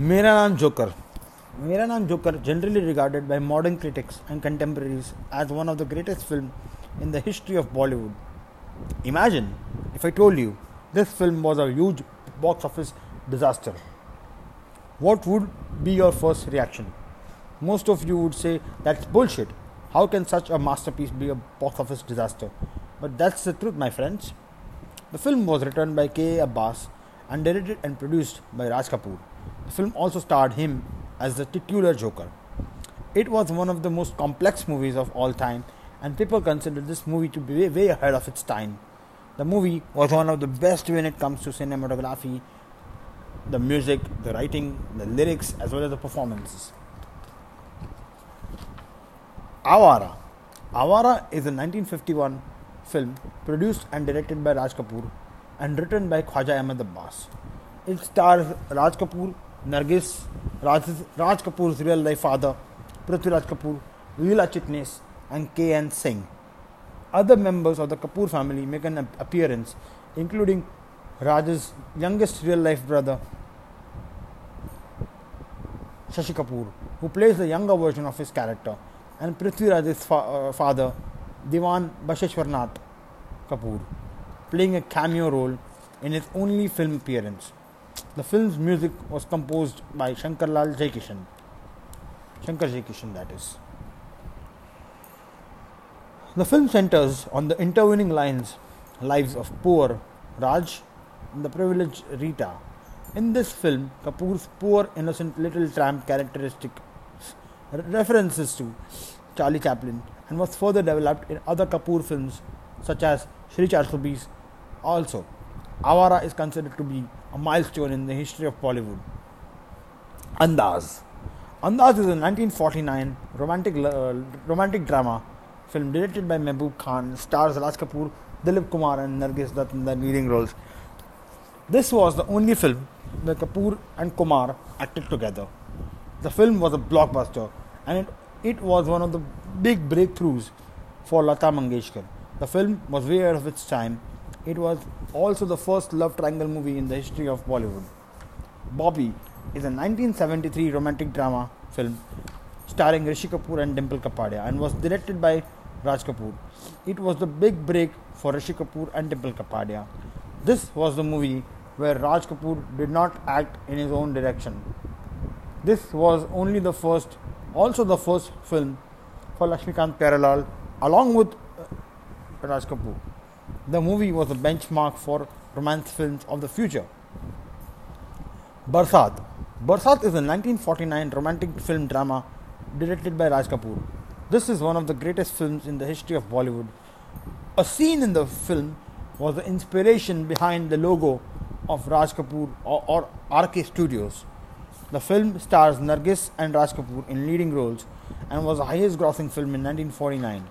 मेरा Naam Joker Mera Naam Joker generally regarded by modern critics and contemporaries as one of the greatest films in the history of Bollywood. Imagine if I told you this film was a huge box office disaster. What would be your first reaction? Most of you would say that's bullshit. How can such a masterpiece be a box office disaster? But that's the truth, my friends. The film was written by K. Abbas and directed and produced by Raj Kapoor. The film also starred him as the titular Joker. It was one of the most complex movies of all time, and people considered this movie to be way, ahead of its time. The movie was one of the best when it comes to cinematography, the music, the writing, the lyrics, as well as the performances. Awara. Awara is a 1951 film produced and directed by Raj Kapoor and written by Khwaja Ahmed Abbas. It stars Raj Kapoor, Nargis, Raj, Raj Kapoor's real life father, Prithviraj Kapoor, Leela Chitnis, and K.N. Singh. Other members of the Kapoor family make an appearance, including Raj's youngest real life brother, Shashi Kapoor, who plays the younger version of his character, and Prithviraj's fa- uh, father, Diwan Basheshwarnath Kapoor, playing a cameo role in his only film appearance. The film's music was composed by Shankarlal Jaikishan. Shankar Jaikishan, that is. The film centers on the intervening lines, lives of poor Raj and the privileged Rita. In this film, Kapoor's poor, innocent little tramp characteristic references to Charlie Chaplin and was further developed in other Kapoor films such as Shri Charbis. Also, Awara is considered to be a milestone in the history of Bollywood. Andaz. Andaz is a 1949 romantic uh, romantic drama film directed by Mehboob Khan, stars Raj Kapoor, Dilip Kumar, and Nargis Dutt in the leading roles. This was the only film where Kapoor and Kumar acted together. The film was a blockbuster and it, it was one of the big breakthroughs for Lata Mangeshkar. The film was way ahead of its time. It was also the first love triangle movie in the history of Bollywood. Bobby is a 1973 romantic drama film starring Rishi Kapoor and Dimple Kapadia and was directed by Raj Kapoor. It was the big break for Rishi Kapoor and Dimple Kapadia. This was the movie where Raj Kapoor did not act in his own direction. This was only the first, also the first film for Lakshmikant Pyarelal along with uh, Raj Kapoor. The movie was a benchmark for romance films of the future. Barsat. Barsat is a 1949 romantic film drama directed by Raj Kapoor. This is one of the greatest films in the history of Bollywood. A scene in the film was the inspiration behind the logo of Raj Kapoor or, or RK Studios. The film stars Nargis and Raj Kapoor in leading roles and was the highest grossing film in 1949.